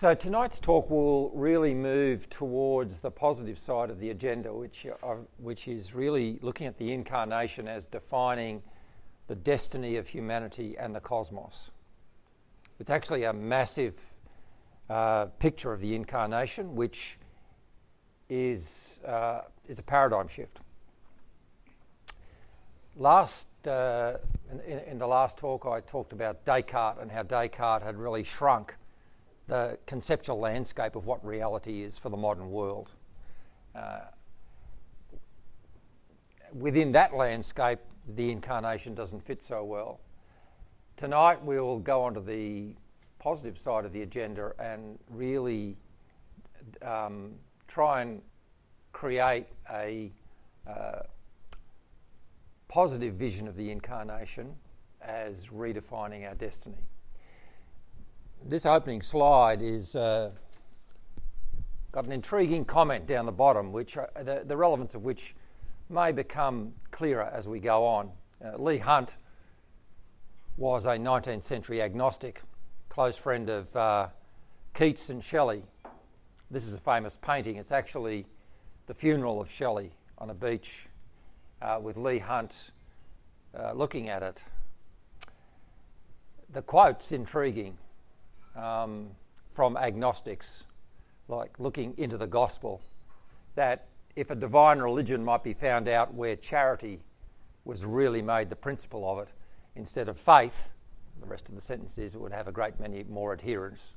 So tonight's talk will really move towards the positive side of the agenda, which, uh, which is really looking at the incarnation as defining the destiny of humanity and the cosmos. It's actually a massive uh, picture of the incarnation, which is, uh, is a paradigm shift. Last, uh, in, in the last talk, I talked about Descartes and how Descartes had really shrunk the conceptual landscape of what reality is for the modern world. Uh, within that landscape, the incarnation doesn't fit so well. Tonight, we will go on to the positive side of the agenda and really um, try and create a uh, positive vision of the incarnation as redefining our destiny this opening slide is uh, got an intriguing comment down the bottom, which uh, the, the, relevance of which may become clearer as we go on. Uh, Leigh Hunt was a 19th century agnostic, close friend of uh, Keats and Shelley. This is a famous painting. It's actually the funeral of Shelley on a beach uh, with Leigh Hunt uh, looking at it. The quote's intriguing um, from agnostics, like looking into the gospel, that if a divine religion might be found out where charity was really made the principle of it instead of faith, the rest of the sentence is it would have a great many more adherents.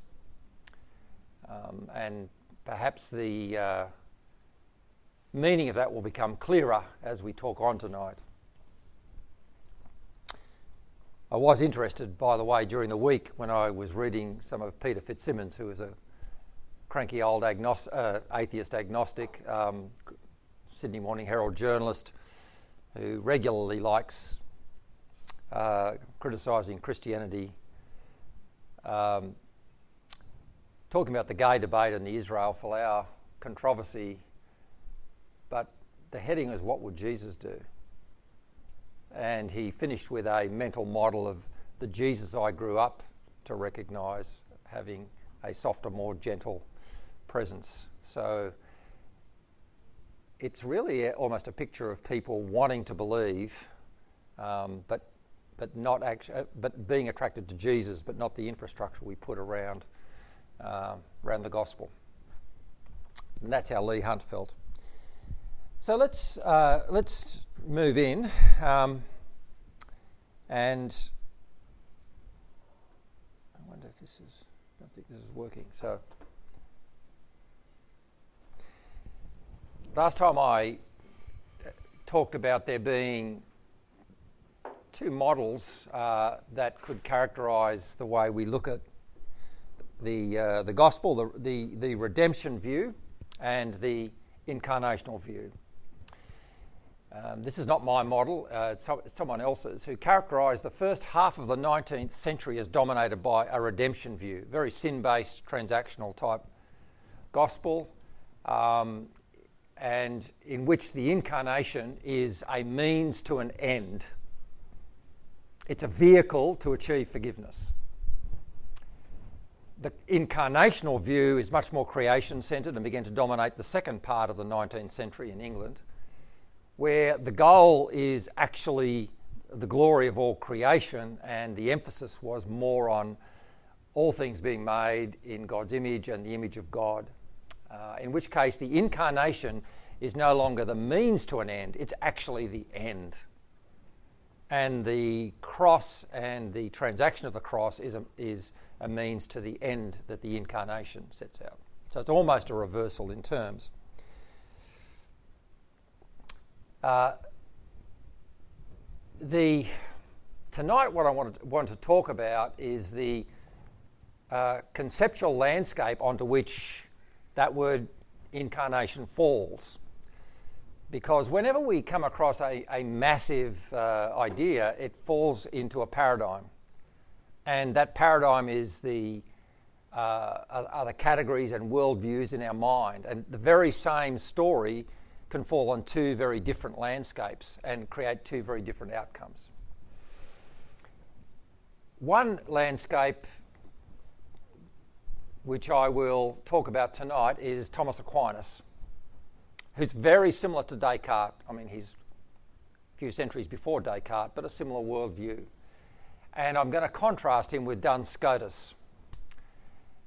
Um, and perhaps the uh, meaning of that will become clearer as we talk on tonight. I was interested, by the way, during the week when I was reading some of Peter FitzSimons, who is a cranky old agnost- uh, atheist agnostic, um, Sydney Morning Herald journalist, who regularly likes uh, criticising Christianity, um, talking about the gay debate and the Israel Folau controversy. But the heading is, What would Jesus do? And he finished with a mental model of the Jesus I grew up to recognise, having a softer, more gentle presence. So it's really almost a picture of people wanting to believe, um, but but not actually, uh, but being attracted to Jesus, but not the infrastructure we put around uh, around the gospel. And that's how Leigh Hunt felt. So let's uh, let's move in, um, and I wonder if this is. I don't think this is working. So last time I uh, talked about there being two models uh, that could characterise the way we look at the uh, the gospel, the, the the redemption view, and the incarnational view. Um, this is not my model, uh, it's, someone else's, who characterised the first half of the 19th century as dominated by a redemption view, very sin based, transactional type gospel, um, and in which the incarnation is a means to an end. It's a vehicle to achieve forgiveness. The incarnational view is much more creation centred and began to dominate the second part of the 19th century in England where the goal is actually the glory of all creation, and the emphasis was more on all things being made in God's image and the image of God. Uh, in which case, the incarnation is no longer the means to an end, it's actually the end. And the cross and the transaction of the cross is a, is a means to the end that the incarnation sets out. So it's almost a reversal in terms. Uh, the tonight, what I want to, to talk about is the uh, conceptual landscape onto which that word incarnation falls. Because whenever we come across a, a massive uh, idea, it falls into a paradigm. And that paradigm is the uh, categories and worldviews in our mind. And the very same story can fall on two very different landscapes and create two very different outcomes. One landscape which I will talk about tonight, is Thomas Aquinas, who's very similar to Descartes. I mean, he's a few centuries before Descartes, but a similar worldview. And I'm going to contrast him with Duns Scotus.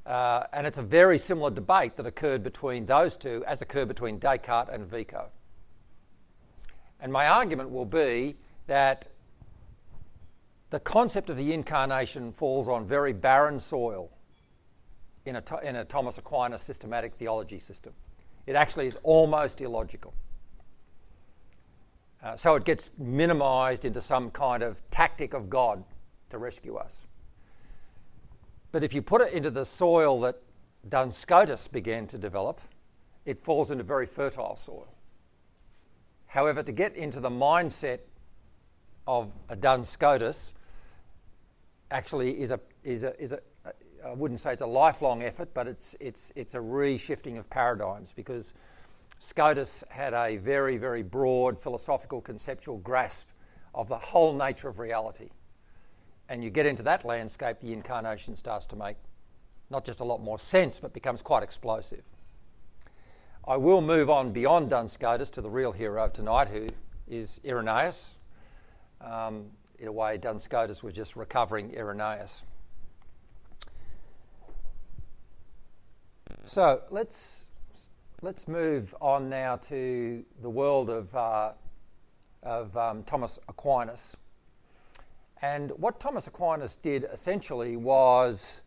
Uh, and it's a very similar debate that occurred between those two as occurred between Descartes and Vico. And my argument will be that the concept of the incarnation falls on very barren soil in a, in a Thomas Aquinas systematic theology system. It actually is almost illogical. Uh, so it gets minimized into some kind of tactic of God to rescue us. But if you put it into the soil that Duns Scotus began to develop, it falls into very fertile soil. However, to get into the mindset of a Duns Scotus actually is a, is a, is a I wouldn't say it's a lifelong effort, but it's, it's, it's a reshifting of paradigms because Scotus had a very, very broad philosophical conceptual grasp of the whole nature of reality. And you get into that landscape, the incarnation starts to make not just a lot more sense, but becomes quite explosive. I will move on beyond Duns Scotus to the real hero of tonight, who is Irenaeus. Um, in a way, Duns Scotus was just recovering Irenaeus. So let's let's move on now to the world of uh, of um, Thomas Aquinas. And what Thomas Aquinas did essentially was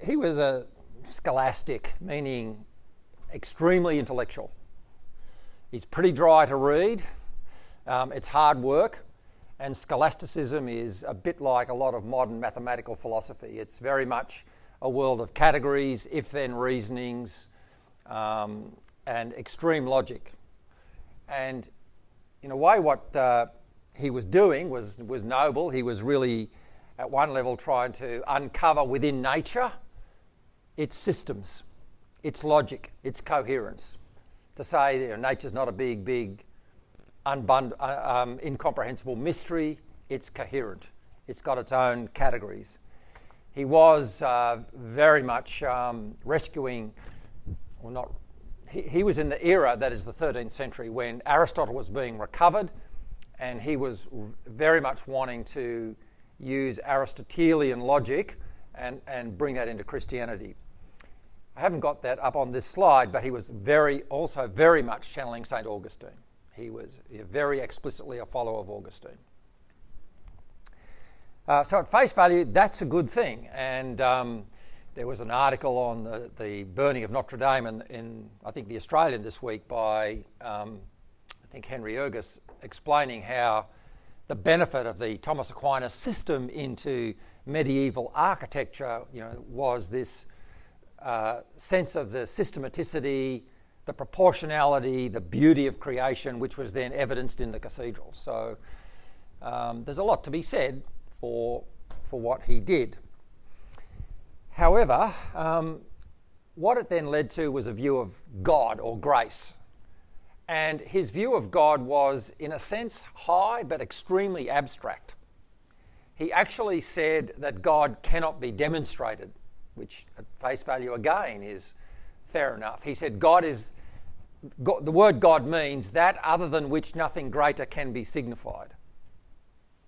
he was a scholastic, meaning extremely intellectual. He's pretty dry to read. Um, it's hard work. And scholasticism is a bit like a lot of modern mathematical philosophy. It's very much a world of categories, if then reasonings, um, and extreme logic. And in a way, what uh, he was doing was, was noble. He was really, at one level, trying to uncover within nature its systems, its logic, its coherence. To say you know, nature's not a big, big unbund- uh, um, incomprehensible mystery, it's coherent. It's got its own categories. He was uh, very much um, rescuing, or not, he, he was in the era that is the 13th century when Aristotle was being recovered, and he was very much wanting to use Aristotelian logic and, and bring that into Christianity. I haven't got that up on this slide, but he was very, also very much channeling St. Augustine. He was very explicitly a follower of Augustine. Uh, so, at face value, that's a good thing. And um, there was an article on the, the burning of Notre Dame in, in, I think, The Australian this week by, um, I think, Henry Ergas, explaining how the benefit of the Thomas Aquinas system into medieval architecture you know, was this uh, sense of the systematicity, the proportionality, the beauty of creation, which was then evidenced in the cathedral. So um, there's a lot to be said for, for what he did. However, um, what it then led to was a view of God or grace. And his view of God was, in a sense, high but extremely abstract. He actually said that God cannot be demonstrated, which at face value again is fair enough. He said God is God, the word God means that other than which nothing greater can be signified.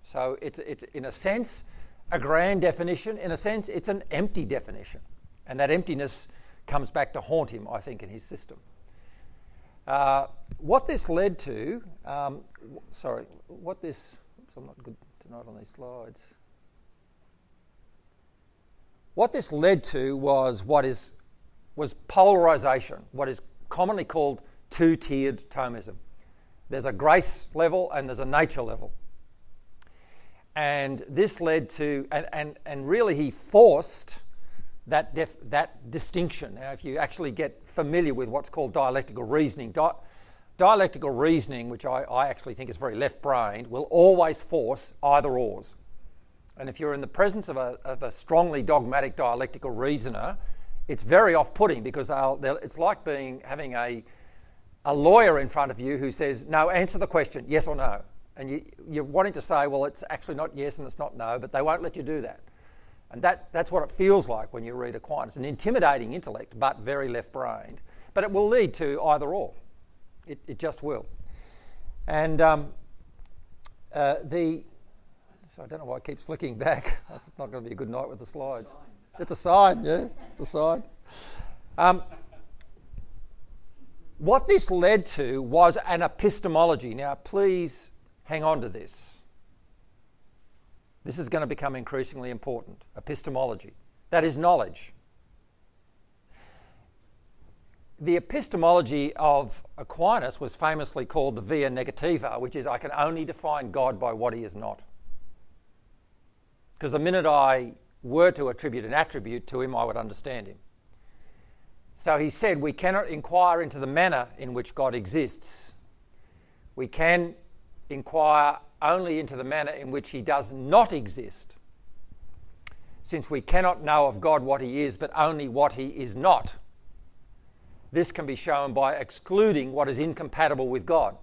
So it's, it's, in a sense, a grand definition. In a sense, it's an empty definition. And that emptiness comes back to haunt him, I think, in his system. Uh, what this led to, um, sorry, what this, oops, I'm not good tonight on these slides. What this led to was what is was polarization, what is commonly called two tiered Thomism. There's a grace level and there's a nature level. And this led to, and, and, and really he forced that, def, that distinction. Now, if you actually get familiar with what's called dialectical reasoning, di- dialectical reasoning, which I, I actually think is very left brained, will always force either ors. And if you're in the presence of a, of a strongly dogmatic dialectical reasoner, it's very off-putting because they'll, they'll, it's like being having a, a lawyer in front of you who says, "No, answer the question, yes or no," and you, you're wanting to say, "Well, it's actually not yes and it's not no," but they won't let you do that. And that, that's what it feels like when you read Aquinas an intimidating intellect, but very left brained. But it will lead to either or. It, it just will. And um, uh, the. So I don't know why it keeps flicking back. It's not going to be a good night with the slides. It's a sign, yeah, it's a sign. Um, what this led to was an epistemology. Now, please hang on to this. This is going to become increasingly important. Epistemology. That is knowledge. The epistemology of Aquinas was famously called the via negativa, which is I can only define God by what he is not. Because the minute I were to attribute an attribute to him, I would understand him. So he said, We cannot inquire into the manner in which God exists. We can inquire only into the manner in which he does not exist, since we cannot know of God what he is, but only what he is not. This can be shown by excluding what is incompatible with God.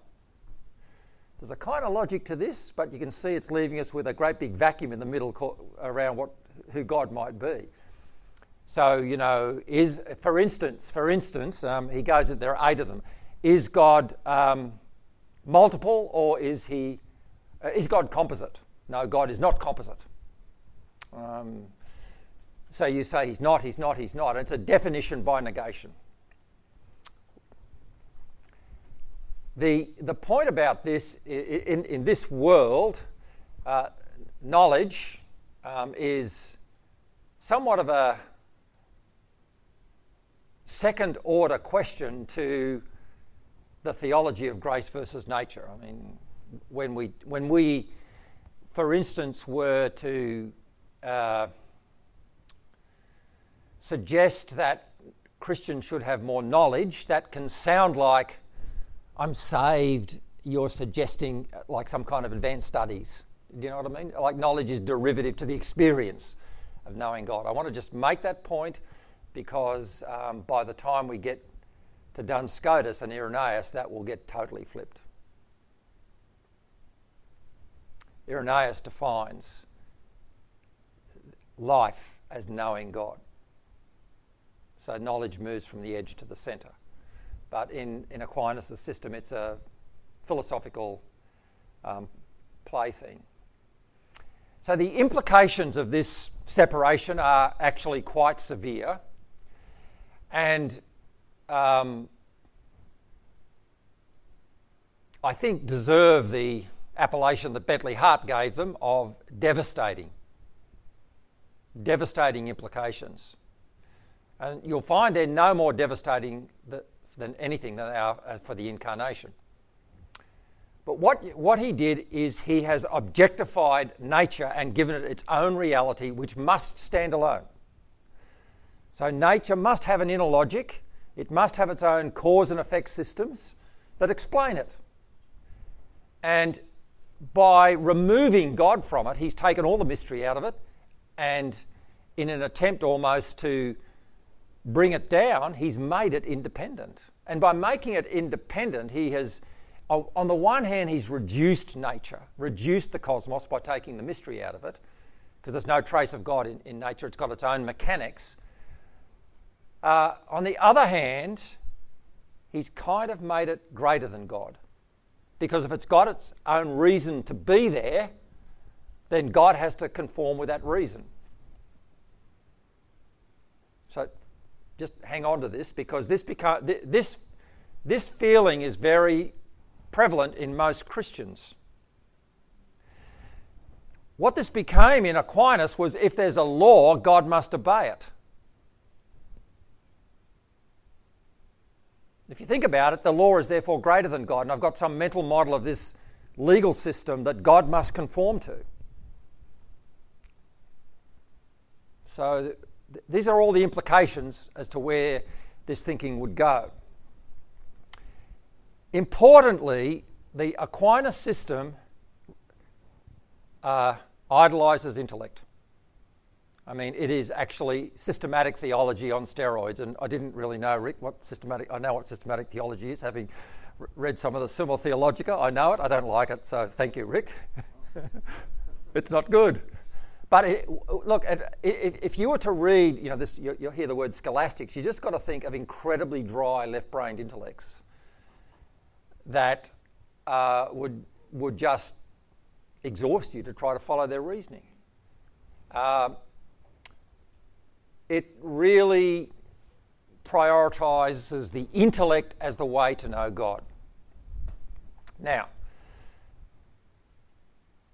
There's a kind of logic to this, but you can see it's leaving us with a great big vacuum in the middle around what, who God might be. So, you know, is, for instance, for instance, um, he goes that there are eight of them. Is God um, multiple or is he uh, is God composite? No, God is not composite. Um, so you say he's not, he's not, he's not. It's a definition by negation. The, the point about this in, in this world, uh, knowledge um, is somewhat of a second order question to the theology of grace versus nature. I mean, when we, when we for instance, were to uh, suggest that Christians should have more knowledge, that can sound like I'm saved, you're suggesting uh, like some kind of advanced studies. Do you know what I mean? Like knowledge is derivative to the experience of knowing God. I want to just make that point because um, by the time we get to Duns Scotus and Irenaeus, that will get totally flipped. Irenaeus defines life as knowing God. So knowledge moves from the edge to the centre. But in, in Aquinas' system, it's a philosophical um, plaything. So the implications of this separation are actually quite severe and um, I think deserve the appellation that Bentley Hart gave them of devastating, devastating implications. And you'll find they're no more devastating than anything than they are uh, for the incarnation. But what, what he did is he has objectified nature and given it its own reality, which must stand alone. So nature must have an inner logic, it must have its own cause and effect systems that explain it. And by removing God from it, he's taken all the mystery out of it, and in an attempt almost to bring it down, he's made it independent. And by making it independent, he has, on the one hand, he's reduced nature, reduced the cosmos by taking the mystery out of it, because there's no trace of God in, in nature, it's got its own mechanics. Uh, on the other hand, he's kind of made it greater than God. Because if it's got its own reason to be there, then God has to conform with that reason. So just hang on to this because this, beca- this, this feeling is very prevalent in most Christians. What this became in Aquinas was if there's a law, God must obey it. If you think about it, the law is therefore greater than God, and I've got some mental model of this legal system that God must conform to. So, th- these are all the implications as to where this thinking would go. Importantly, the Aquinas system uh, idolizes intellect. I mean, it is actually systematic theology on steroids, and I didn't really know, Rick, what systematic. I know what systematic theology is, having read some of the Summa Theologica. I know it. I don't like it, so thank you, Rick. it's not good. but it, look, if you were to read, you know, this, you'll hear the word scholastics, you just got to think of incredibly dry left brained intellects that uh, would, would just exhaust you to try to follow their reasoning. Uh, it really prioritizes the intellect as the way to know God. Now,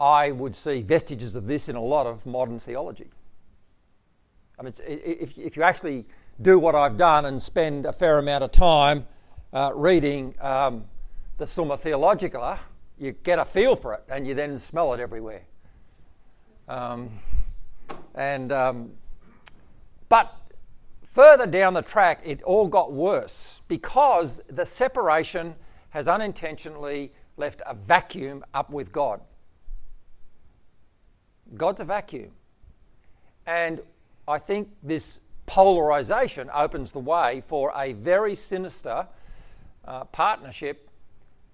I would see vestiges of this in a lot of modern theology. I mean, if, if you actually do what I've done and spend a fair amount of time uh, reading um, the Summa Theologica, you get a feel for it and you then smell it everywhere. Um, and um, but further down the track, it all got worse because the separation has unintentionally left a vacuum up with God. God's a vacuum. And I think this polarization opens the way for a very sinister uh, partnership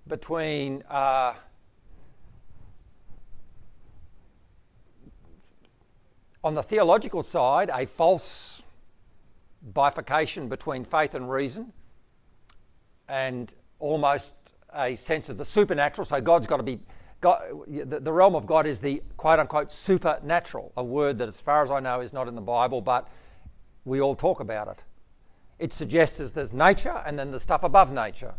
between uh, on the theological side, a false bifurcation between faith and reason, and almost a sense of the supernatural. So God's got to be God, the, realm of God is the quote unquote supernatural, a word that, as far as I know, is not in the Bible, but we all talk about it. It suggests there's nature and then the stuff above nature.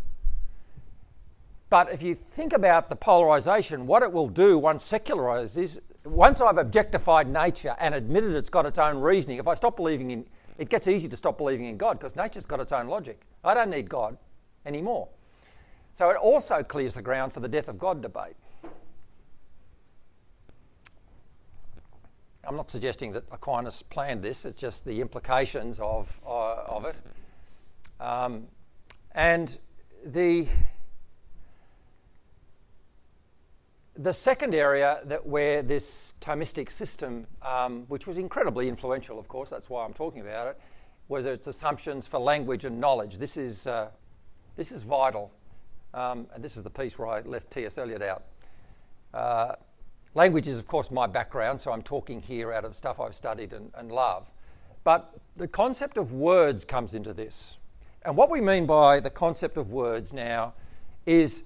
But if you think about the polarization, what it will do once secularized is once I've objectified nature and admitted it's got its own reasoning, if I stop believing in it gets easy to stop believing in God because nature's got its own logic. I don't need God anymore. So it also clears the ground for the death of God debate. I'm not suggesting that Aquinas planned this, it's just the implications of, uh, of it. Um, and the, the second area that where this Thomistic system, um, which was incredibly influential, of course, that's why I'm talking about it, was its assumptions for language and knowledge. This is, uh, this is vital. Um, and this is the piece where I left T.S. Eliot out. Uh, Language is, of course, my background, so I'm talking here out of stuff I've studied and, and love. But the concept of words comes into this. And what we mean by the concept of words now is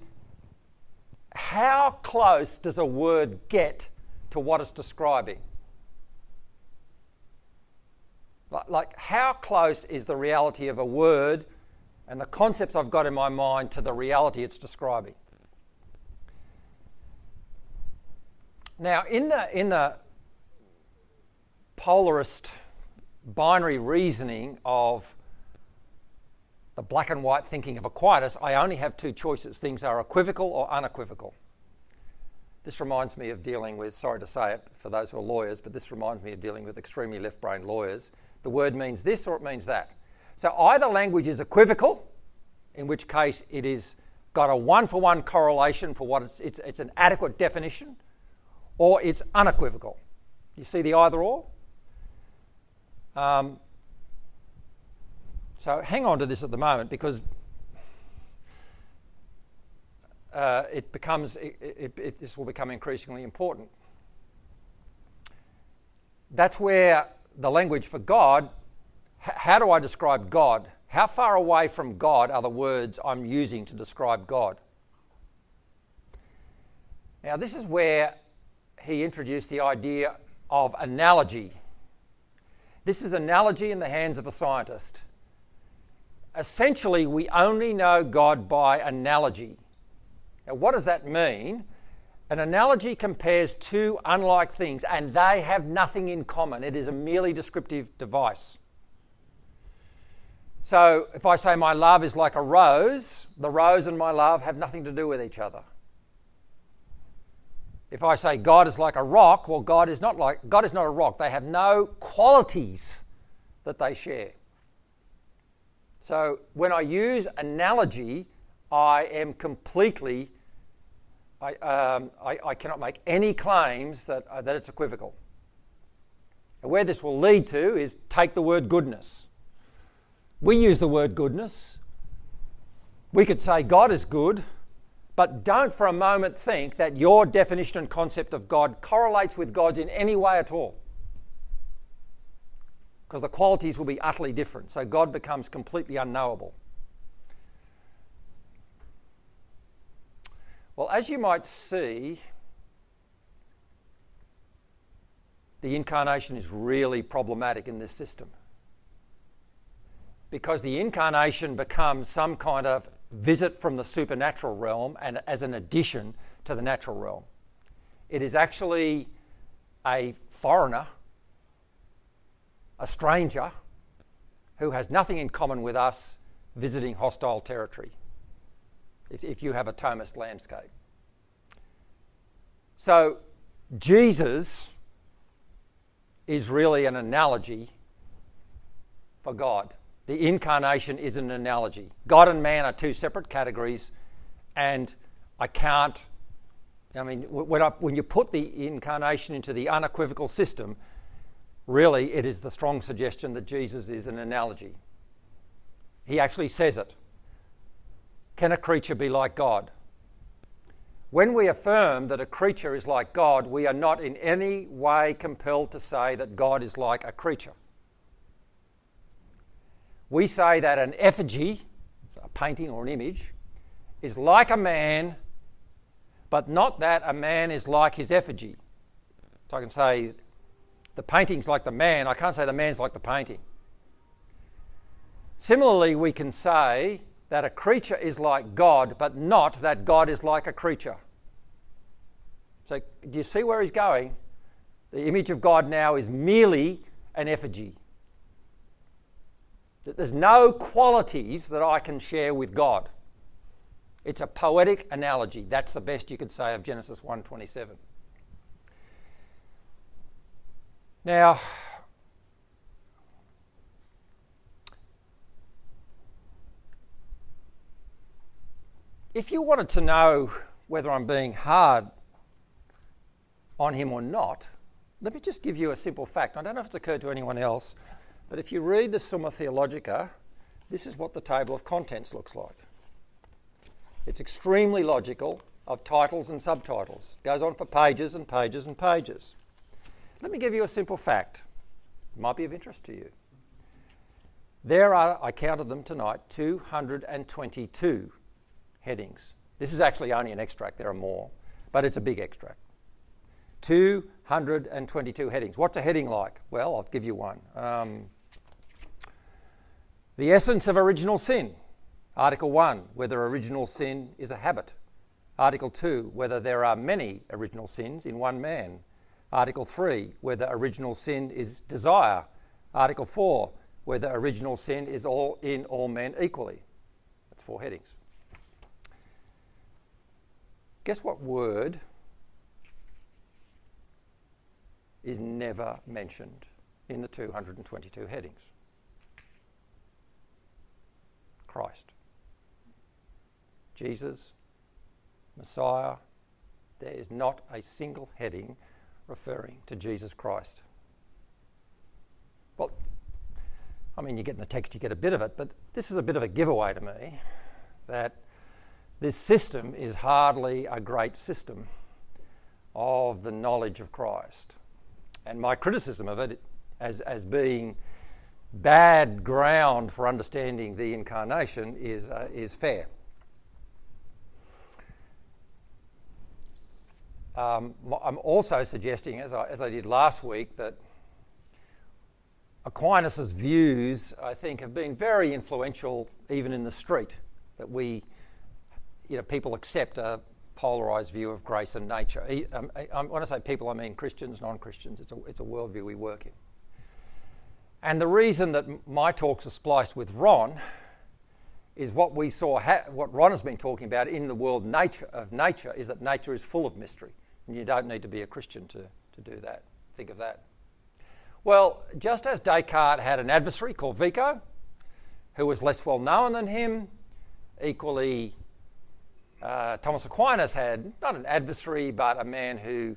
how close does a word get to what it's describing? Like, how close is the reality of a word and the concepts I've got in my mind to the reality it's describing? Now, in the, in the polarist binary reasoning of the black and white thinking of Aquinas, I only have two choices. Things are equivocal or unequivocal. This reminds me of dealing with, sorry to say it for those who are lawyers, but this reminds me of dealing with extremely left brain lawyers. The word means this or it means that. So either language is equivocal, in which case it is got a one for one correlation for what it's, it's, it's an adequate definition, or it's unequivocal. You see the either or? Um, so hang on to this at the moment because uh, it becomes it, it, it, this will become increasingly important. That's where the language for God. H- how do I describe God? How far away from God are the words I'm using to describe God? Now, this is where he introduced the idea of analogy. This is analogy in the hands of a scientist. Essentially, we only know God by analogy. Now, what does that mean? An analogy compares two unlike things and they have nothing in common. It is a merely descriptive device. So, if I say my love is like a rose, the rose and my love have nothing to do with each other. If I say God is like a rock, well, God is not like God is not a rock. They have no qualities that they share. So when I use analogy, I am completely I, um, I, I, cannot make any claims that, uh, that it's equivocal. And where this will lead to is take the word goodness. We use the word goodness. We could say God is good, but don't for a moment think that your definition and concept of God correlates with God's in any way at all. Because the qualities will be utterly different. So God becomes completely unknowable. Well, as you might see, the incarnation is really problematic in this system. Because the incarnation becomes some kind of visit from the supernatural realm and as an addition to the natural realm. It is actually a foreigner, a stranger, who has nothing in common with us visiting hostile territory, if, if you have a Thomist landscape. So, Jesus is really an analogy for God. The incarnation is an analogy. God and man are two separate categories, and I can't. I mean, when, I, when you put the incarnation into the unequivocal system, really it is the strong suggestion that Jesus is an analogy. He actually says it. Can a creature be like God? When we affirm that a creature is like God, we are not in any way compelled to say that God is like a creature. We say that an effigy, a painting or an image, is like a man, but not that a man is like his effigy. So I can say the painting's like the man, I can't say the man's like the painting. Similarly, we can say that a creature is like God, but not that God is like a creature. So, do you see where he's going? The image of God now is merely an effigy. There's no qualities that I can share with God. It's a poetic analogy. That's the best you could say of Genesis 1:27. Now, if you wanted to know whether I'm being hard on him or not, let me just give you a simple fact. I don't know if it's occurred to anyone else, but if you read the Summa Theologica, this is what the table of contents looks like. It's extremely logical of titles and subtitles. It goes on for pages and pages and pages. Let me give you a simple fact. It might be of interest to you. There are, I counted them tonight, 222 headings. This is actually only an extract, there are more, but it's a big extract. 222 headings. What's a heading like? Well, I'll give you one. Um, the essence of original sin. Article 1, whether original sin is a habit. Article 2, whether there are many original sins in one man. Article 3, whether original sin is desire. Article 4, whether original sin is all in all men equally. That's four headings. Guess what word is never mentioned in the 222 headings? Christ. Jesus, Messiah, there is not a single heading referring to Jesus Christ. Well, I mean, you get in the text, you get a bit of it, but this is a bit of a giveaway to me that this system is hardly a great system of the knowledge of Christ. And my criticism of it as, as being bad ground for understanding the incarnation is, uh, is fair. Um, I'm also suggesting, as I, as I did last week, that Aquinas' views, I think, have been very influential even in the street. That we you know, people accept a polarized view of grace and nature. Um, when I say people, I mean Christians, non Christians. It's a, it's a worldview we work in. And the reason that my talks are spliced with Ron is what we saw, ha- what Ron has been talking about in the world nature of nature is that nature is full of mystery. You don't need to be a Christian to, to do that. Think of that. Well, just as Descartes had an adversary called Vico, who was less well known than him, equally uh, Thomas Aquinas had not an adversary, but a man who,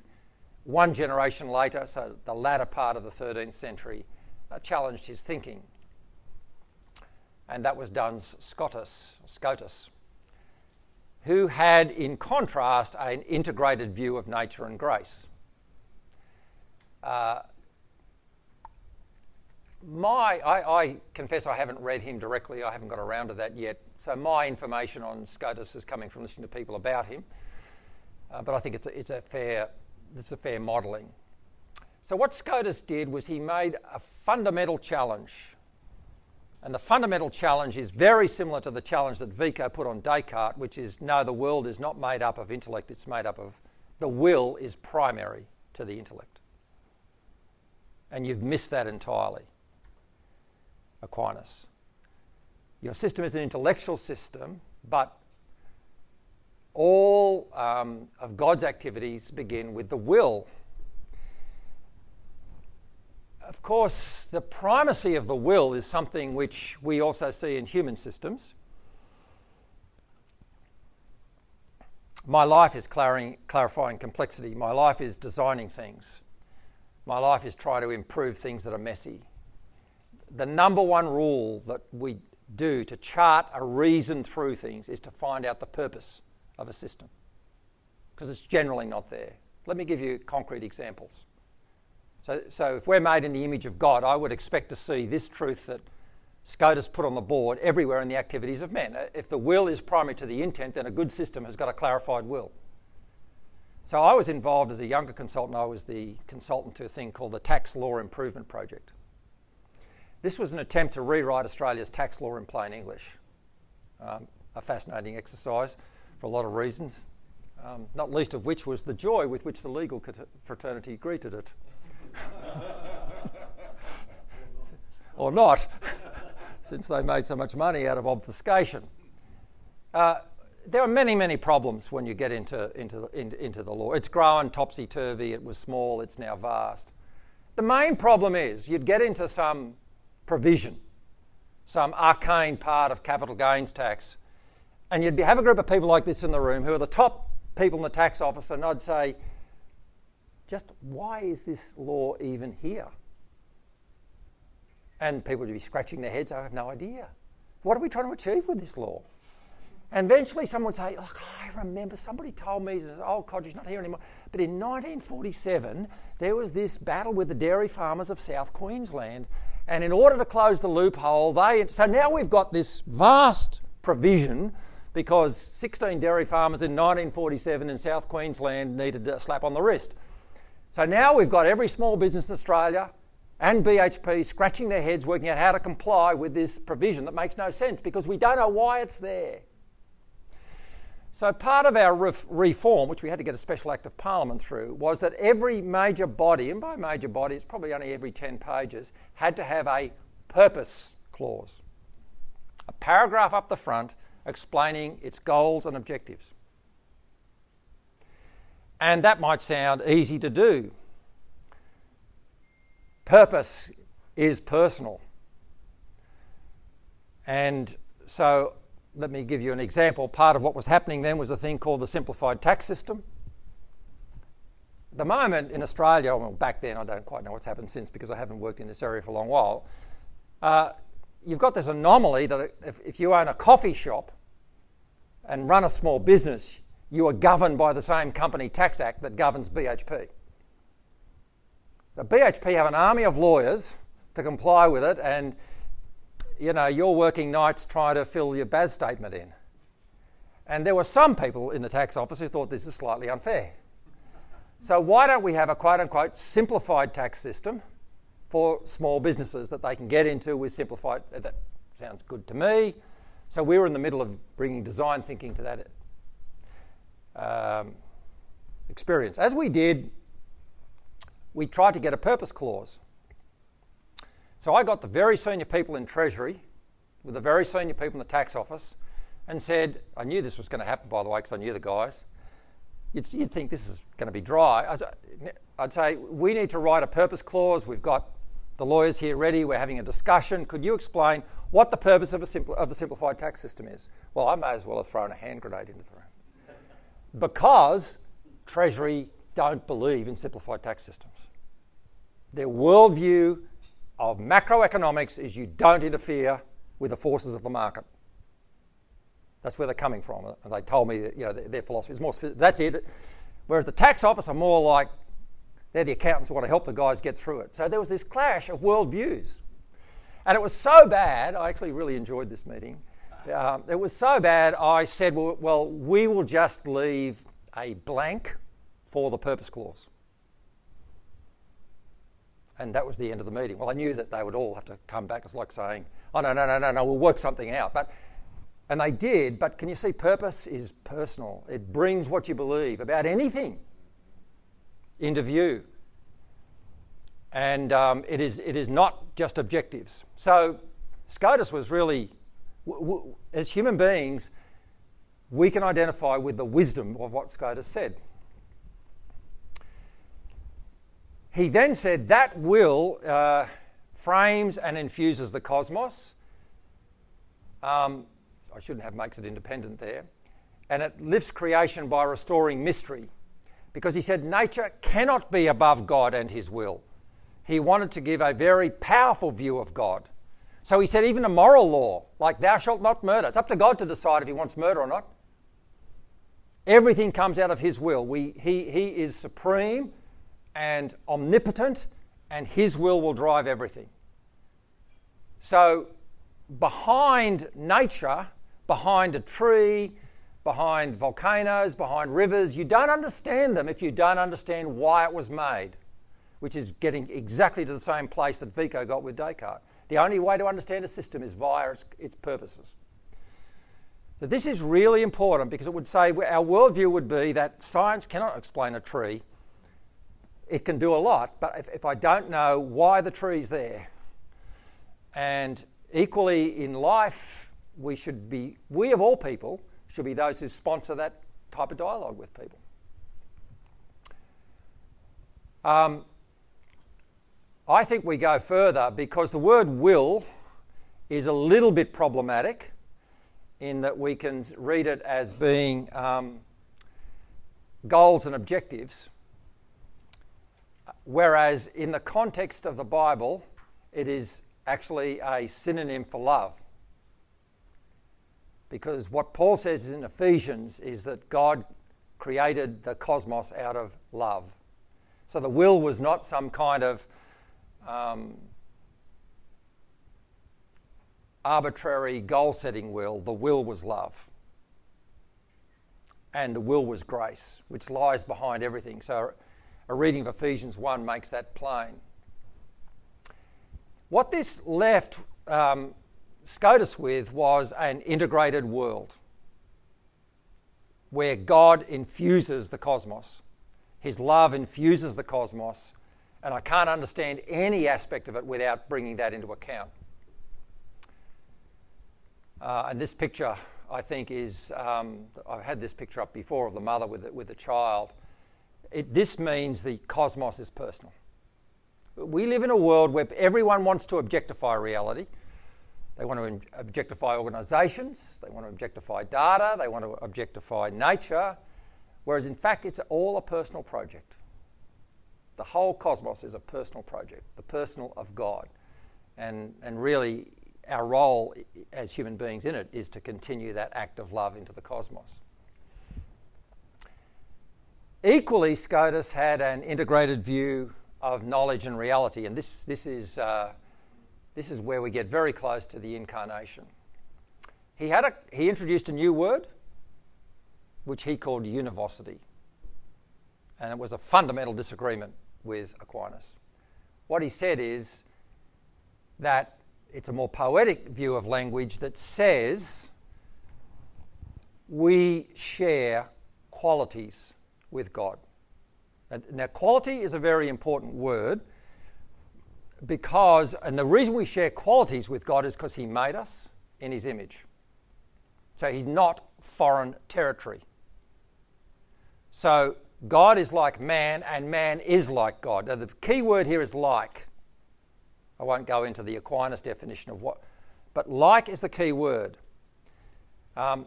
one generation later, so the latter part of the 13th century, uh, challenged his thinking. And that was Duns Scotus, Scotus, who had, in contrast, an integrated view of nature and grace. Uh, my, I, I, confess I haven't read him directly. I haven't got around to that yet. So my information on Scotus is coming from listening to people about him. Uh, but I think it's a, it's a fair, it's a fair modelling. So what Scotus did was he made a fundamental challenge. And the fundamental challenge is very similar to the challenge that Vico put on Descartes, which is no, the world is not made up of intellect, it's made up of the will is primary to the intellect. And you've missed that entirely. Aquinas. Your system is an intellectual system, but all um, of God's activities begin with the will. Of course, the primacy of the will is something which we also see in human systems. My life is clarifying complexity. My life is designing things. My life is trying to improve things that are messy the number one rule that we do to chart a reason through things is to find out the purpose of a system because it's generally not there. Let me give you concrete examples. So, so, if we're made in the image of God, I would expect to see this truth that Scotus put on the board everywhere in the activities of men. If the will is primary to the intent, then a good system has got a clarified will. So I was involved as a younger consultant. I was the consultant to a thing called the Tax Law Improvement Project. This was an attempt to rewrite Australia's tax law in plain English. Um, a fascinating exercise for a lot of reasons, um, not least of which was the joy with which the legal fraternity greeted it. or not, since they made so much money out of obfuscation. Uh, there are many, many problems when you get into, into, into, into the law. It's grown topsy turvy, it was small, it's now vast. The main problem is you'd get into some provision, some arcane part of capital gains tax. And you'd have a group of people like this in the room who are the top people in the tax office, and I'd say, just why is this law even here? And people would be scratching their heads, I have no idea. What are we trying to achieve with this law? And eventually someone would say, Look, I remember somebody told me that oh old Codger's not here anymore. But in 1947, there was this battle with the dairy farmers of South Queensland. And in order to close the loophole, they. So now we've got this vast provision because 16 dairy farmers in 1947 in South Queensland needed a slap on the wrist. So now we've got every small business in Australia and BHP scratching their heads working out how to comply with this provision that makes no sense because we don't know why it's there. So, part of our reform, which we had to get a special act of parliament through, was that every major body, and by major body it's probably only every 10 pages, had to have a purpose clause. A paragraph up the front explaining its goals and objectives. And that might sound easy to do. Purpose is personal. And so let me give you an example. Part of what was happening then was a thing called the simplified tax system. The moment in Australia, well, back then, I don't quite know what's happened since because I haven't worked in this area for a long while. Uh, you've got this anomaly that if, if you own a coffee shop and run a small business, you are governed by the same Company Tax Act that governs BHP. The BHP have an army of lawyers to comply with it, and you know, you're working nights trying to fill your BAS statement in. And there were some people in the tax office who thought this is slightly unfair. So, why don't we have a quote unquote simplified tax system for small businesses that they can get into with simplified? That sounds good to me. So, we were in the middle of bringing design thinking to that um, experience. As we did, we tried to get a purpose clause. So I got the very senior people in Treasury with the very senior people in the tax office and said, I knew this was going to happen, by the way, because I knew the guys. You'd, you'd, think this is going to be dry. I'd say, we need to write a purpose clause. We've got the lawyers here ready. We're having a discussion. Could you explain what the purpose of, a simpl- of the simplified tax system is? Well, I may as well have thrown a hand grenade into the room. Because Treasury don't believe in simplified tax systems. Their worldview of macroeconomics is you don't interfere with the forces of the market. That's where they're coming from. And they told me that you know their, philosophy is more. That's it. Whereas the tax office are more like they're the accountants who want to help the guys get through it. So there was this clash of worldviews. And it was so bad, I actually really enjoyed this meeting. Um, it was so bad, I said, well, well, we will just leave a blank for the purpose clause. And that was the end of the meeting. Well, I knew that they would all have to come back. It's like saying, oh, no, no, no, no, no, we'll work something out. But, and they did, but can you see, purpose is personal. It brings what you believe about anything into view. And um, it, is, it is not just objectives. So Scotus was really, as human beings, we can identify with the wisdom of what Scotus said. He then said that will uh, frames and infuses the cosmos. Um, I shouldn't have makes it independent there. And it lifts creation by restoring mystery. Because he said nature cannot be above God and his will. He wanted to give a very powerful view of God. So he said, even a moral law, like thou shalt not murder, it's up to God to decide if he wants murder or not. Everything comes out of his will. We, he, he is supreme and omnipotent, and His will will drive everything. So, behind nature, behind a tree, behind volcanoes, behind rivers, you don't understand them if you don't understand why it was made, which is getting exactly to the same place that Vico got with Descartes. The only way to understand a system is via its, its purposes. So this is really important because it would say our worldview would be that science cannot explain a tree, it can do a lot, but if, if I don't know why the tree's there, and equally in life, we should be, we of all people, should be those who sponsor that type of dialogue with people. Um, I think we go further because the word will is a little bit problematic in that we can read it as being um, goals and objectives Whereas in the context of the Bible, it is actually a synonym for love. Because what Paul says in Ephesians is that God created the cosmos out of love. So the will was not some kind of um, arbitrary goal setting will, the will was love. And the will was grace, which lies behind everything. So a reading of Ephesians 1 makes that plain. What this left um, Scotus with was an integrated world where God infuses the cosmos. His love infuses the cosmos, and I can't understand any aspect of it without bringing that into account. Uh, and this picture, I think, is um, I've had this picture up before of the mother with the, with the child. It, this means the cosmos is personal. We live in a world where everyone wants to objectify reality. They want to objectify organisations, they want to objectify data, they want to objectify nature, whereas in fact it's all a personal project. The whole cosmos is a personal project, the personal of God. And, and really, our role as human beings in it is to continue that act of love into the cosmos. Equally, Scotus had an integrated view of knowledge and reality, and this, this, is, uh, this is where we get very close to the incarnation. He, had a, he introduced a new word, which he called univocity, and it was a fundamental disagreement with Aquinas. What he said is that it's a more poetic view of language that says we share qualities with God. Now, quality is a very important word because, and the reason we share qualities with God is because He made us in His image. So He's not foreign territory. So God is like man, and man is like God. Now, the key word here is like. I won't go into the Aquinas definition of what, but like is the key word. Um,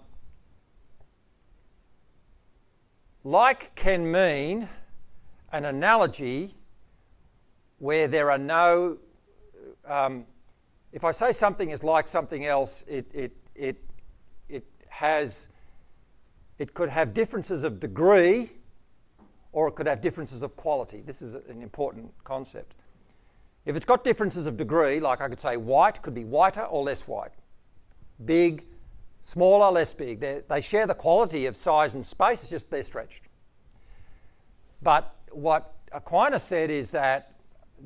Like can mean an analogy where there are no. Um, if I say something is like something else, it, it, it, it has. It could have differences of degree or it could have differences of quality. This is an important concept. If it's got differences of degree, like I could say white could be whiter or less white, big, smaller, less big. They're, they share the quality of size and space, it's just they're stretched. But what Aquinas said is that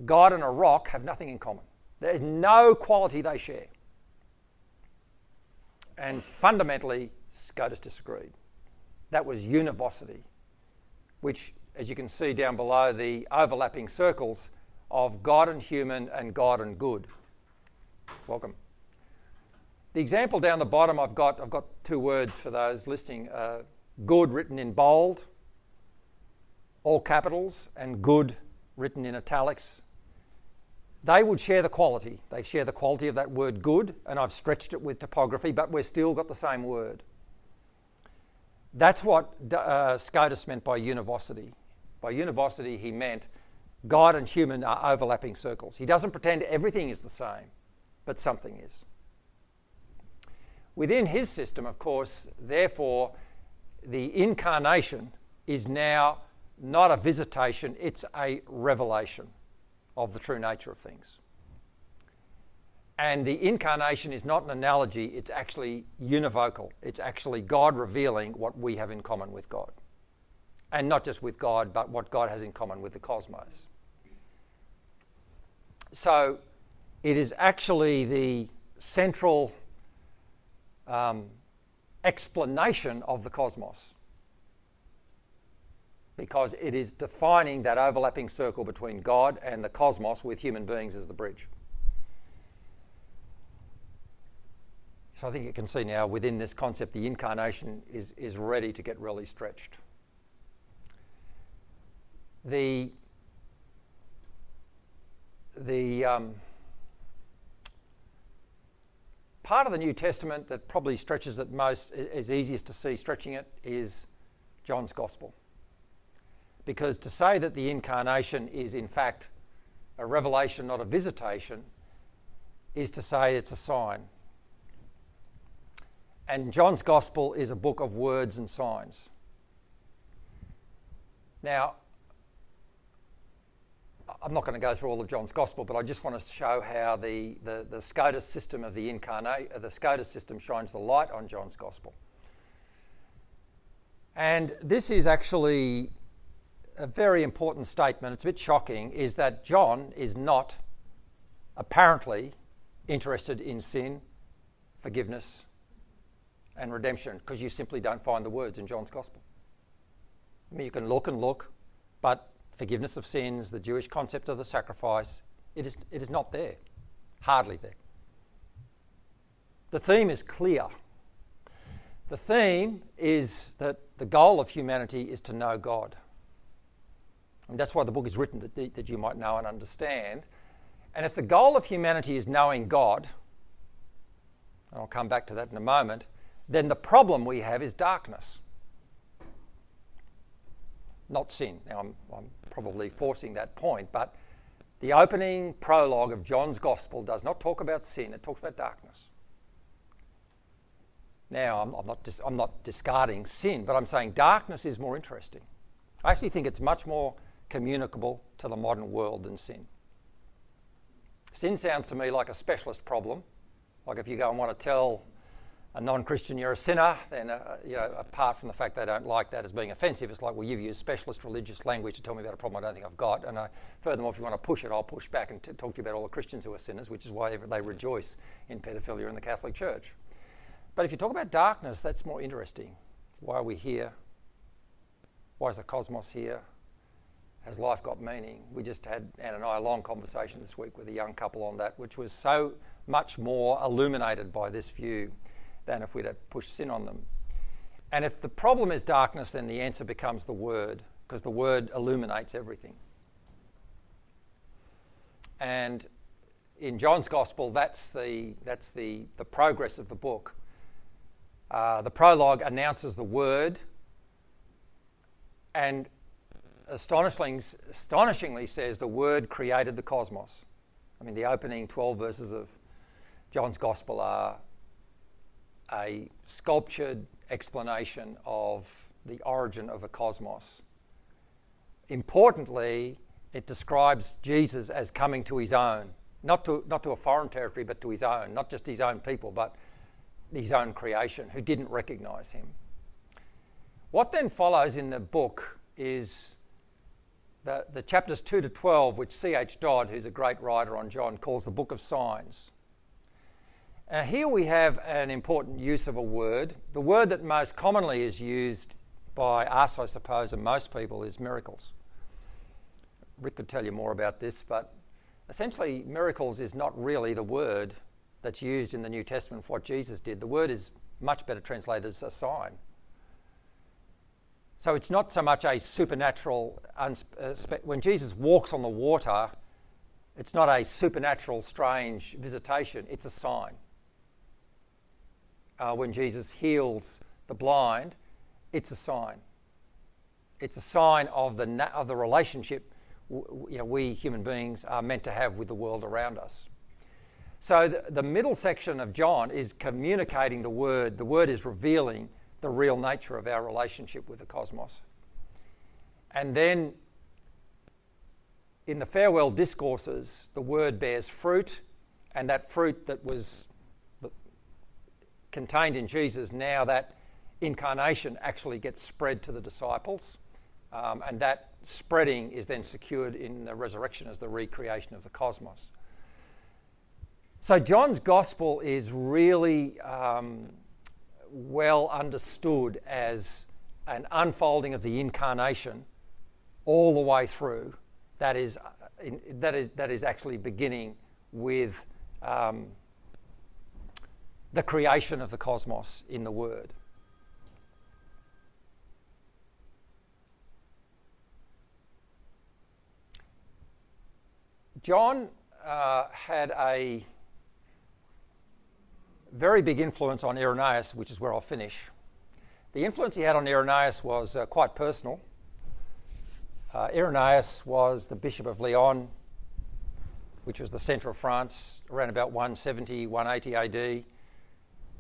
God and a rock have nothing in common. There's no quality they share. And fundamentally, Scotus disagreed. That was univocity, which, as you can see down below, the overlapping circles of God and human and God and good. Welcome. The example down the bottom, I've got, I've got two words for those listening uh, good written in bold, all capitals, and good written in italics. They would share the quality. They share the quality of that word good, and I've stretched it with typography, but we've still got the same word. That's what uh, Scotus meant by univocity. By univocity, he meant God and human are overlapping circles. He doesn't pretend everything is the same, but something is. Within his system, of course, therefore, the incarnation is now not a visitation, it's a revelation of the true nature of things. And the incarnation is not an analogy, it's actually univocal. It's actually God revealing what we have in common with God. And not just with God, but what God has in common with the cosmos. So it is actually the central um, explanation of the cosmos because it is defining that overlapping circle between God and the cosmos with human beings as the bridge. So I think you can see now within this concept, the incarnation is, is ready to get really stretched. The, the um, part of the New Testament that probably stretches it most, is easiest to see stretching it, is John's Gospel. Because to say that the incarnation is in fact a revelation, not a visitation, is to say it's a sign. And John's Gospel is a book of words and signs. Now, I'm not going to go through all of John's Gospel, but I just want to show how the, the, the Scotus system of the incarnate, uh, the Scotus system shines the light on John's Gospel. And this is actually a very important statement, it's a bit shocking, is that John is not apparently interested in sin, forgiveness, and redemption because you simply don't find the words in John's Gospel. I mean, you can look and look, but forgiveness of sins, the Jewish concept of the sacrifice, it is, it is not there, hardly there. The theme is clear. The theme is that the goal of humanity is to know God. And that's why the book is written, that, that you might know and understand. And if the goal of humanity is knowing God, and I'll come back to that in a moment, then the problem we have is darkness, not sin. Now, I'm, I'm probably forcing that point, but the opening prologue of John's Gospel does not talk about sin, it talks about darkness. Now, I'm, I'm, not dis- I'm not discarding sin, but I'm saying darkness is more interesting. I actually think it's much more communicable to the modern world than sin. Sin sounds to me like a specialist problem. Like if you go and want to tell a non-Christian you're a sinner, then uh, you know, apart from the fact they don't like that as being offensive, it's like, well, you've used specialist religious language to tell me about a problem I don't think I've got. And I, furthermore, if you want to push it, I'll push back and t- talk to you about all the Christians who are sinners, which is why they rejoice in pedophilia in the Catholic Church. But if you talk about darkness, that's more interesting. Why are we here? Why is the cosmos here? Has life got meaning? We just had, Anne and I, a long conversation this week with a young couple on that, which was so much more illuminated by this view than if we'd have pushed sin on them. And if the problem is darkness, then the answer becomes the Word, because the Word illuminates everything. And in John's Gospel, that's the, that's the, the progress of the book. Uh, the prologue announces the Word, and astonishingly, astonishingly says the Word created the cosmos. I mean, the opening 12 verses of John's Gospel are a sculptured explanation of the origin of the cosmos. Importantly, it describes Jesus as coming to his own, not to, not to a foreign territory, but to his own, not just his own people, but his own creation who didn't recognize him. What then follows in the book is the, the chapters 2 to 12, which C.H. Dodd, who's a great writer on John, calls the Book of Signs. Now, here we have an important use of a word. The word that most commonly is used by us, I suppose, and most people is miracles. Rick could tell you more about this, but essentially, miracles is not really the word that's used in the New Testament for what Jesus did. The word is much better translated as a sign. So it's not so much a supernatural, unspe- uh, when Jesus walks on the water, it's not a supernatural, strange visitation, it's a sign. Uh, when Jesus heals the blind, it's a sign. It's a sign of the, na- of the relationship w- you know, we human beings are meant to have with the world around us. So the, the middle section of John is communicating the word. The word is revealing the real nature of our relationship with the cosmos. And then in the farewell discourses, the word bears fruit, and that fruit that was contained in Jesus, now that incarnation actually gets spread to the disciples. Um, and that spreading is then secured in the resurrection as the recreation of the cosmos. So, John's gospel is really um, well understood as an unfolding of the incarnation all the way through. That is, that is, that is actually beginning with um, the creation of the cosmos in the Word. John uh, had a very big influence on Irenaeus, which is where I'll finish. The influence he had on Irenaeus was uh, quite personal. Uh, Irenaeus was the Bishop of Lyon, which was the centre of France, around about 170, 180 AD.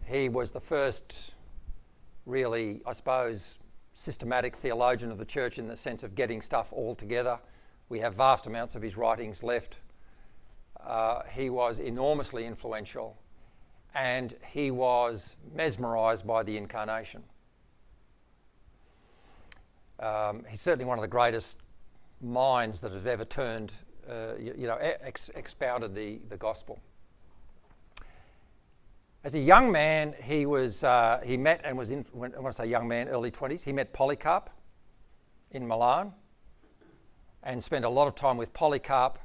He was the first, really, I suppose, systematic theologian of the church in the sense of getting stuff all together. We have vast amounts of his writings left. Uh, he was enormously influential and he was mesmerized by the incarnation. Um, he's certainly one of the greatest minds that has ever turned, uh, you, you, know, ex- expounded the, the gospel. As a young man, he was uh, he met and was in. When, I want to say young man, early twenties. He met Polycarp in Milan, and spent a lot of time with Polycarp,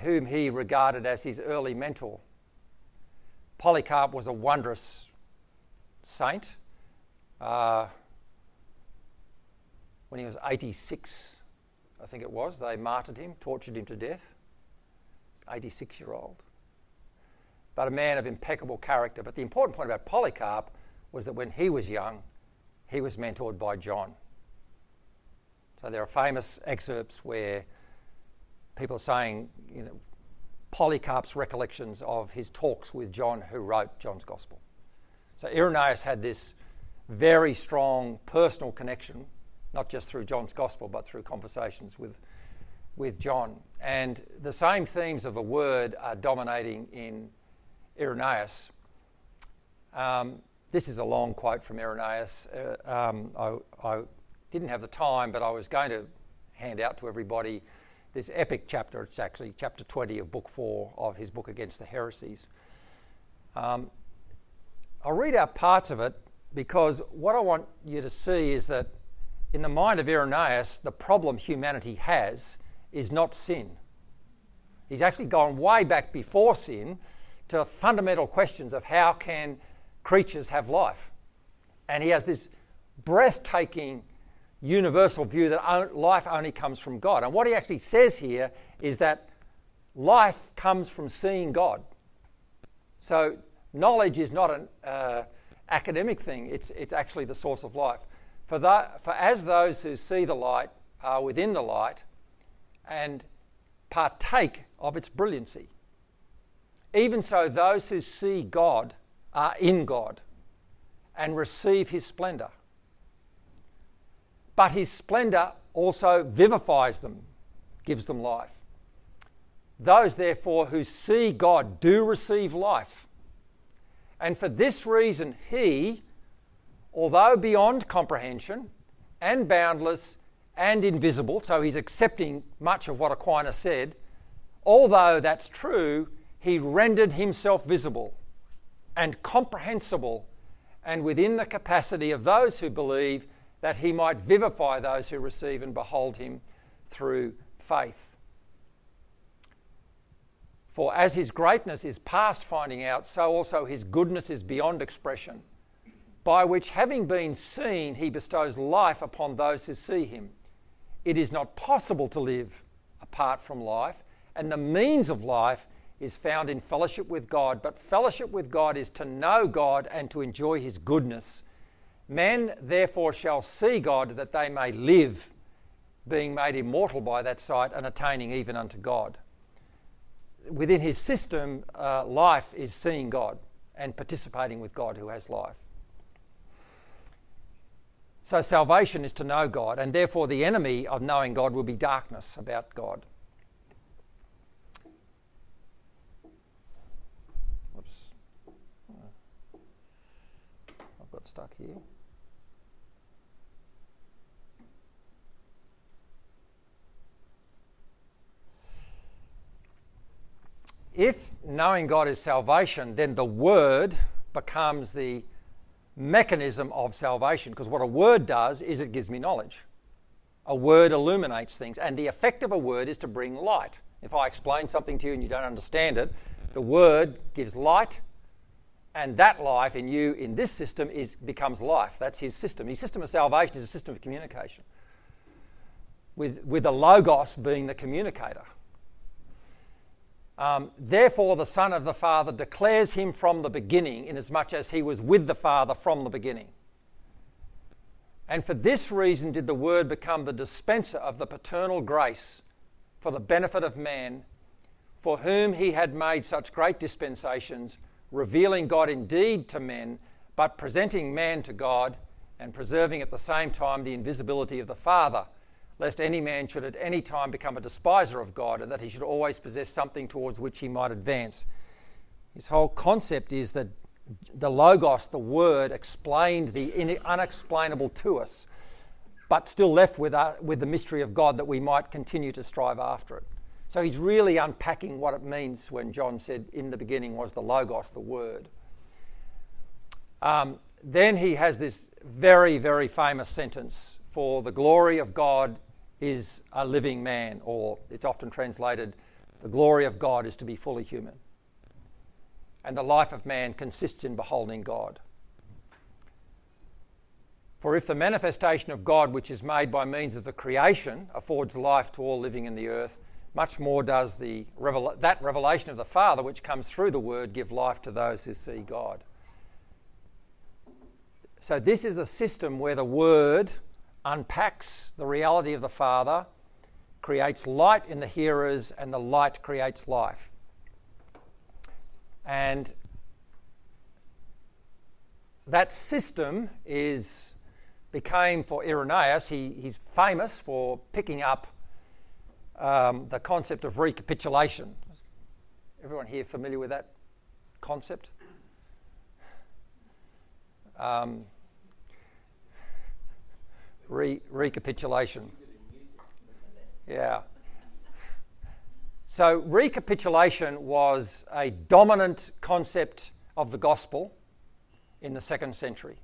whom he regarded as his early mentor. Polycarp was a wondrous saint. Uh, when he was 86, I think it was, they martyred him, tortured him to death. 86 year old. But a man of impeccable character. But the important point about Polycarp was that when he was young, he was mentored by John. So there are famous excerpts where people are saying, you know, Polycarp's recollections of his talks with John, who wrote John's Gospel. So Irenaeus had this very strong personal connection, not just through John's Gospel, but through conversations with, with John. And the same themes of the word are dominating in Irenaeus. Um, this is a long quote from Irenaeus. Uh, um, I, I didn't have the time, but I was going to hand out to everybody this epic chapter. It's actually chapter 20 of book 4 of his book Against the Heresies. Um, I'll read out parts of it because what I want you to see is that in the mind of Irenaeus, the problem humanity has is not sin. He's actually gone way back before sin to fundamental questions of how can creatures have life. And he has this breathtaking universal view that life only comes from God. And what he actually says here is that life comes from seeing God. So knowledge is not an uh, academic thing, it's, it's actually the source of life. For, for as those who see the light are within the light and partake of its brilliancy, even so those who see God are in God and receive his splendour. but his splendour also vivifies them, gives them life. Those, therefore, who see God do receive life. And for this reason, he, although beyond comprehension and boundless and invisible, so he's accepting much of what Aquinas said, although that's true, he rendered himself visible and comprehensible and within the capacity of those who believe that he might vivify those who receive and behold him through faith. For as his greatness is past finding out, so also his goodness is beyond expression, by which, having been seen, he bestows life upon those who see him. It is not possible to live apart from life, and the means of life is found in fellowship with God. But fellowship with God is to know God and to enjoy his goodness. Men therefore shall see God that they may live, being made immortal by that sight and attaining even unto God. Within his system, uh, life is seeing God and participating with God who has life. So, salvation is to know God, and therefore the enemy of knowing God will be darkness about God. Got stuck here. If knowing God is salvation, then the word becomes the mechanism of salvation. Because what a word does is it gives me knowledge. A word illuminates things, and the effect of a word is to bring light. If I explain something to you and you don't understand it, the word gives light and that life in you in this system is becomes life. That's his system. His system of salvation is a system of communication. With, with the Logos being the communicator. Um, Therefore, the Son of the Father declares him from the beginning, inasmuch as he was with the Father from the beginning. And for this reason did the Word become the dispenser of the paternal grace for the benefit of man, for whom he had made such great dispensations revealing God indeed to men, but presenting man to God and preserving at the same time the invisibility of the Father, lest any man should at any time become a despiser of God and that he should always possess something towards which he might advance. His whole concept is that the Logos, the Word, explained the unexplainable to us, but still left with, uh, with the mystery of God that we might continue to strive after it. So he's really unpacking what it means when John said, In the beginning was the Logos, the Word. Um, then he has this very, very famous sentence For the glory of God is a living man, or it's often translated, The glory of God is to be fully human. And the life of man consists in beholding God. For if the manifestation of God, which is made by means of the creation, affords life to all living in the earth, much more does the that revelation of the Father, which comes through the Word, give life to those who see God. So, this is a system where the Word unpacks the reality of the Father, creates light in the hearers, and the light creates life. And that system is became for Irenaeus, he, he's famous for picking up um, the concept of recapitulation. Everyone here familiar with that concept? Um, re- recapitulation. Yeah. So, recapitulation was a dominant concept of the gospel in the second century.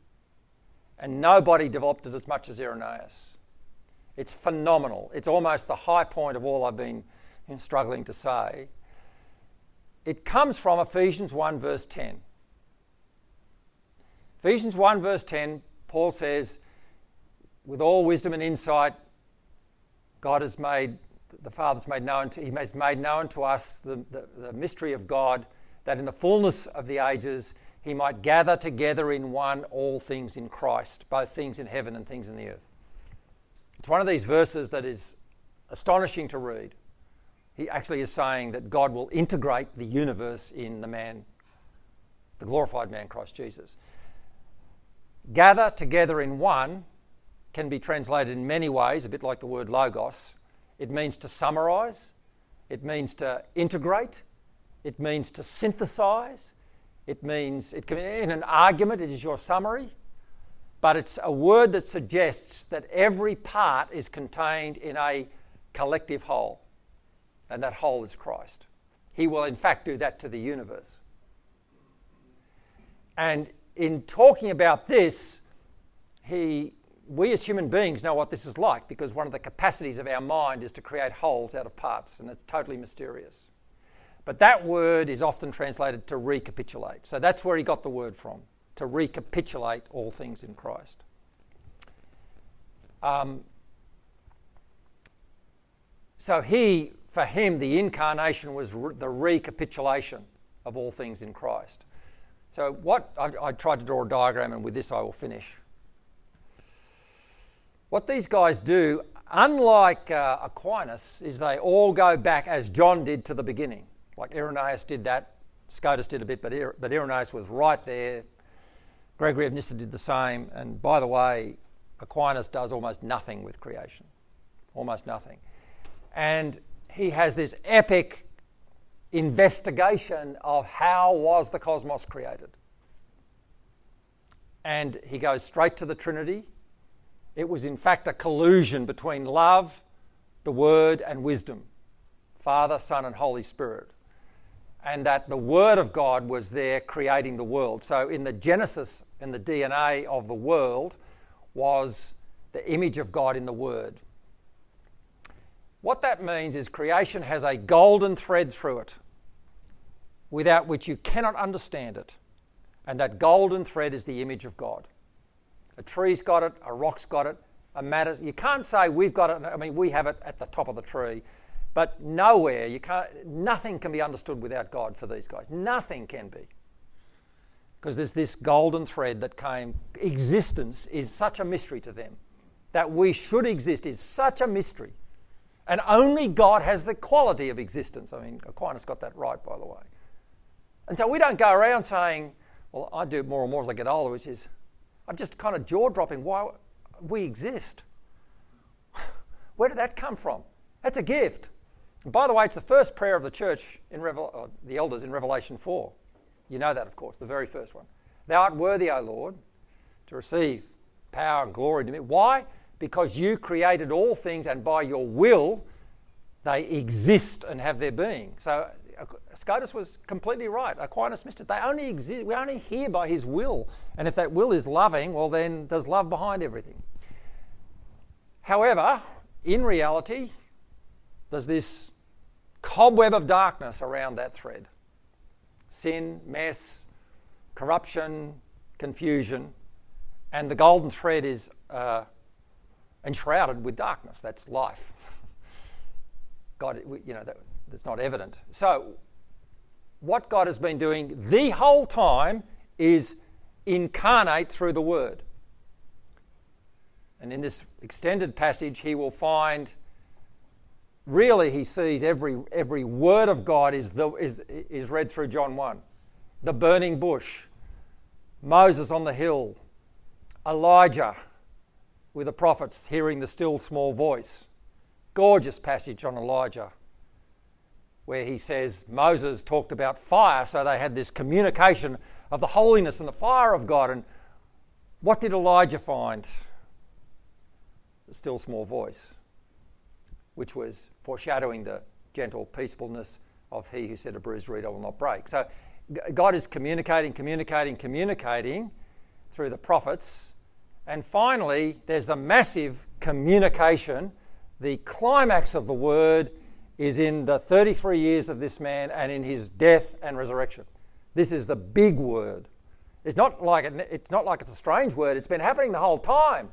And nobody developed it as much as Irenaeus. It's phenomenal. It's almost the high point of all I've been you know, struggling to say. It comes from Ephesians 1, verse 10. Ephesians 1, verse 10, Paul says, with all wisdom and insight, God has made, the Father's made known to, He has made known to us the, the, the mystery of God, that in the fullness of the ages He might gather together in one all things in Christ, both things in heaven and things in the earth. It's one of these verses that is astonishing to read. He actually is saying that God will integrate the universe in the man, the glorified man, Christ Jesus. Gather together in one can be translated in many ways, a bit like the word logos. It means to summarize, it means to integrate, it means to synthesize, it means, it can, in an argument, it is your summary, but it's a word that suggests that every part is contained in a collective whole, and that whole is Christ. He will, in fact, do that to the universe. And in talking about this, he, we as human beings know what this is like because one of the capacities of our mind is to create wholes out of parts, and it's totally mysterious. But that word is often translated to recapitulate. So that's where he got the word from, to recapitulate all things in Christ. Um, so he, for him, the incarnation was re- the recapitulation of all things in Christ. So what I, I tried to draw a diagram, and with this I will finish. What these guys do, unlike uh, Aquinas, is they all go back as John did to the beginning. Like Irenaeus did that, Scotus did a bit, but, but Irenaeus was right there. Gregory of Nyssa did the same. And by the way, Aquinas does almost nothing with creation, almost nothing. And he has this epic investigation of how was the cosmos created. And he goes straight to the Trinity. It was in fact a collusion between love, the Word, and wisdom Father, Son, and Holy Spirit. And that the Word of God was there creating the world. So, in the genesis in the DNA of the world was the image of God in the Word. What that means is creation has a golden thread through it without which you cannot understand it. And that golden thread is the image of God. A tree's got it, a rock's got it, a matter. You can't say we've got it. I mean, we have it at the top of the tree, but nowhere you can't. Nothing can be understood without God for these guys. Nothing can be, because there's this golden thread that came. Existence is such a mystery to them. That we should exist is such a mystery, and only God has the quality of existence. I mean, Aquinas got that right, by the way. And so we don't go around saying, well, I do it more and more as I get older, which is, I'm just kind of jaw dropping why we exist. Where did that come from? That's a gift. By the way, it's the first prayer of the church in Revel- the elders in Revelation 4. You know that, of course, the very first one. Thou art worthy, O Lord, to receive power and glory to me. Why? Because you created all things, and by your will they exist and have their being. So Scotus was completely right. Aquinas missed it. They only exist, we only hear by his will. And if that will is loving, well, then there's love behind everything. However, in reality, there's this cobweb of darkness around that thread sin, mess, corruption, confusion. And the golden thread is uh, enshrouded with darkness. That's life. God, you know, that, that's not evident. So, what God has been doing the whole time is incarnate through the Word. And in this extended passage, he will find really he sees every, every word of God is, the, is, is read through John 1. The burning bush, Moses on the hill, Elijah with the prophets hearing the still small voice. Gorgeous passage on Elijah where he says Moses talked about fire, so they had this communication of the holiness and the fire of God. And what did Elijah find? The still small voice, which was foreshadowing the gentle peacefulness of he who said, A bruised reed I will not break. So God is communicating, communicating, communicating through the prophets. And finally, there's the massive communication, the climax of the word is in the 33 years of this man and in his death and resurrection. This is the big word. It's not like it, it's not like it's a strange word. It's been happening the whole time.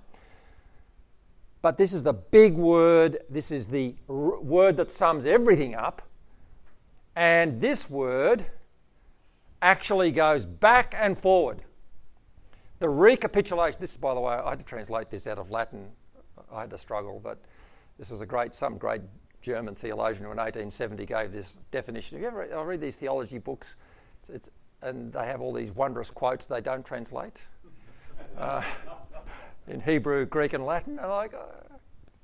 But this is the big word. This is the r- word that sums everything up. And this word actually goes back and forward. The recapitulation, this, by the way, I had to translate this out of Latin. I had to struggle, but this was a great, some great German theologian who in 1870 gave this definition. Have you ever, I read these theology books, it's, it's, and they have all these wondrous quotes they don't translate. Uh, in Hebrew, Greek, and Latin. And like, uh,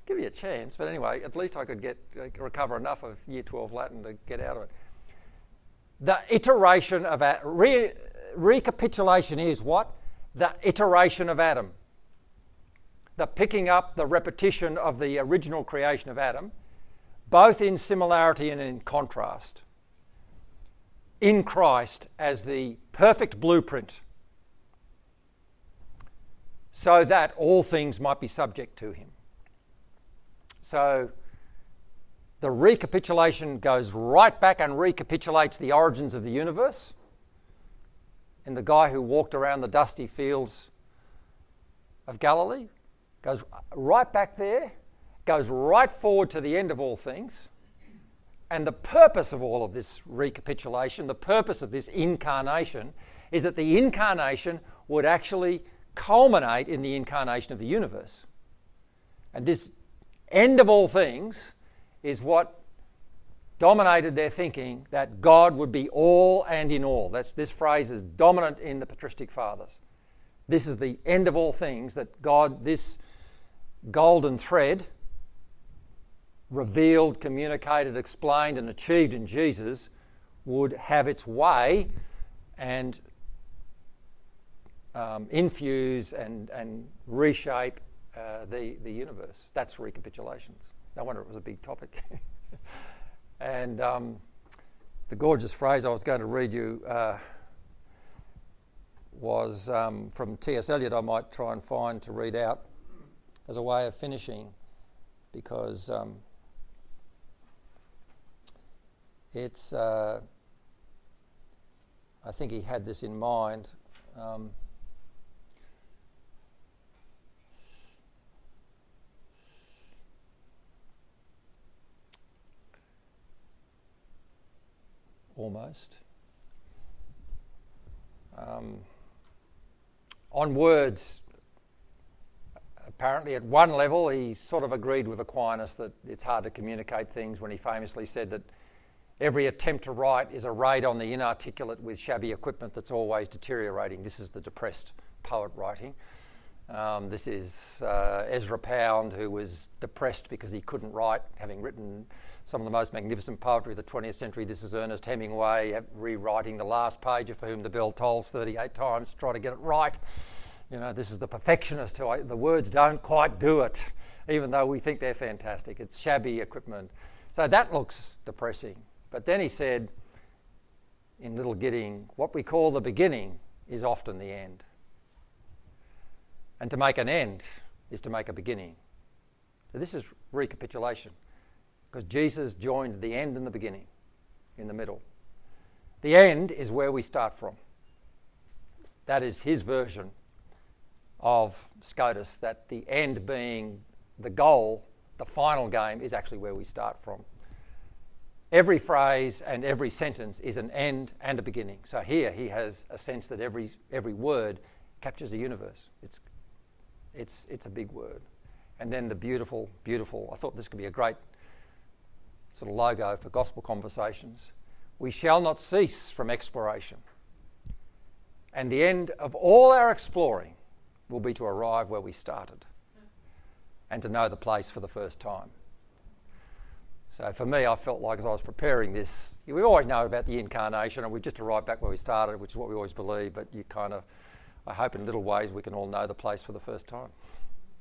give you a chance. But anyway, at least I could get uh, recover enough of Year 12 Latin to get out of it. The iteration of a, re, recapitulation is what? The iteration of Adam. The picking up, the repetition of the original creation of Adam, both in similarity and in contrast. In Christ as the perfect blueprint so that all things might be subject to him. So the recapitulation goes right back and recapitulates the origins of the universe. And the guy who walked around the dusty fields of Galilee goes right back there, goes right forward to the end of all things. And the purpose of all of this recapitulation, the purpose of this incarnation, is that the incarnation would actually culminate in the incarnation of the universe. And this end of all things is what dominated their thinking that God would be all and in all. That's, this phrase is dominant in the patristic fathers. This is the end of all things that God, this golden thread, revealed, communicated, explained, and achieved in Jesus, would have its way and um, infuse and, and reshape uh, the, the universe. That's recapitulations. No wonder it was a big topic. and um, the gorgeous phrase I was going to read you uh, was um, from T.S. Eliot, I might try and find to read out as a way of finishing because um, it's, uh, I think he had this in mind. Almost. Um, on words, apparently at one level, he sort of agreed with Aquinas that it's hard to communicate things when he famously said that every attempt to write is a raid on the inarticulate with shabby equipment that's always deteriorating. This is the depressed poet writing. Um, this is uh, Ezra Pound, who was depressed because he couldn't write, having written some of the most magnificent poetry of the 20th century. This is Ernest Hemingway rewriting the last page of For Whom the Bell Tolls 38 times to try to get it right. You know, this is the perfectionist who I, the words don't quite do it, even though we think they're fantastic. It's shabby equipment. So that looks depressing. But then he said in Little Gidding, what we call the beginning is often the end. And to make an end is to make a beginning. So this is recapitulation. Because Jesus joined the end and the beginning in the middle. The end is where we start from. That is his version of Scotus, that the end being the goal, the final game, is actually where we start from. Every phrase and every sentence is an end and a beginning. So here he has a sense that every, every word captures a universe. It's, it's, it's a big word. And then the beautiful, beautiful, I thought this could be a great sort of logo for gospel conversations. We shall not cease from exploration. And the end of all our exploring will be to arrive where we started and to know the place for the first time. So for me, I felt like as I was preparing this, we always know about the incarnation and we just arrived back where we started, which is what we always believe, but you kind of, I hope in little ways we can all know the place for the first time.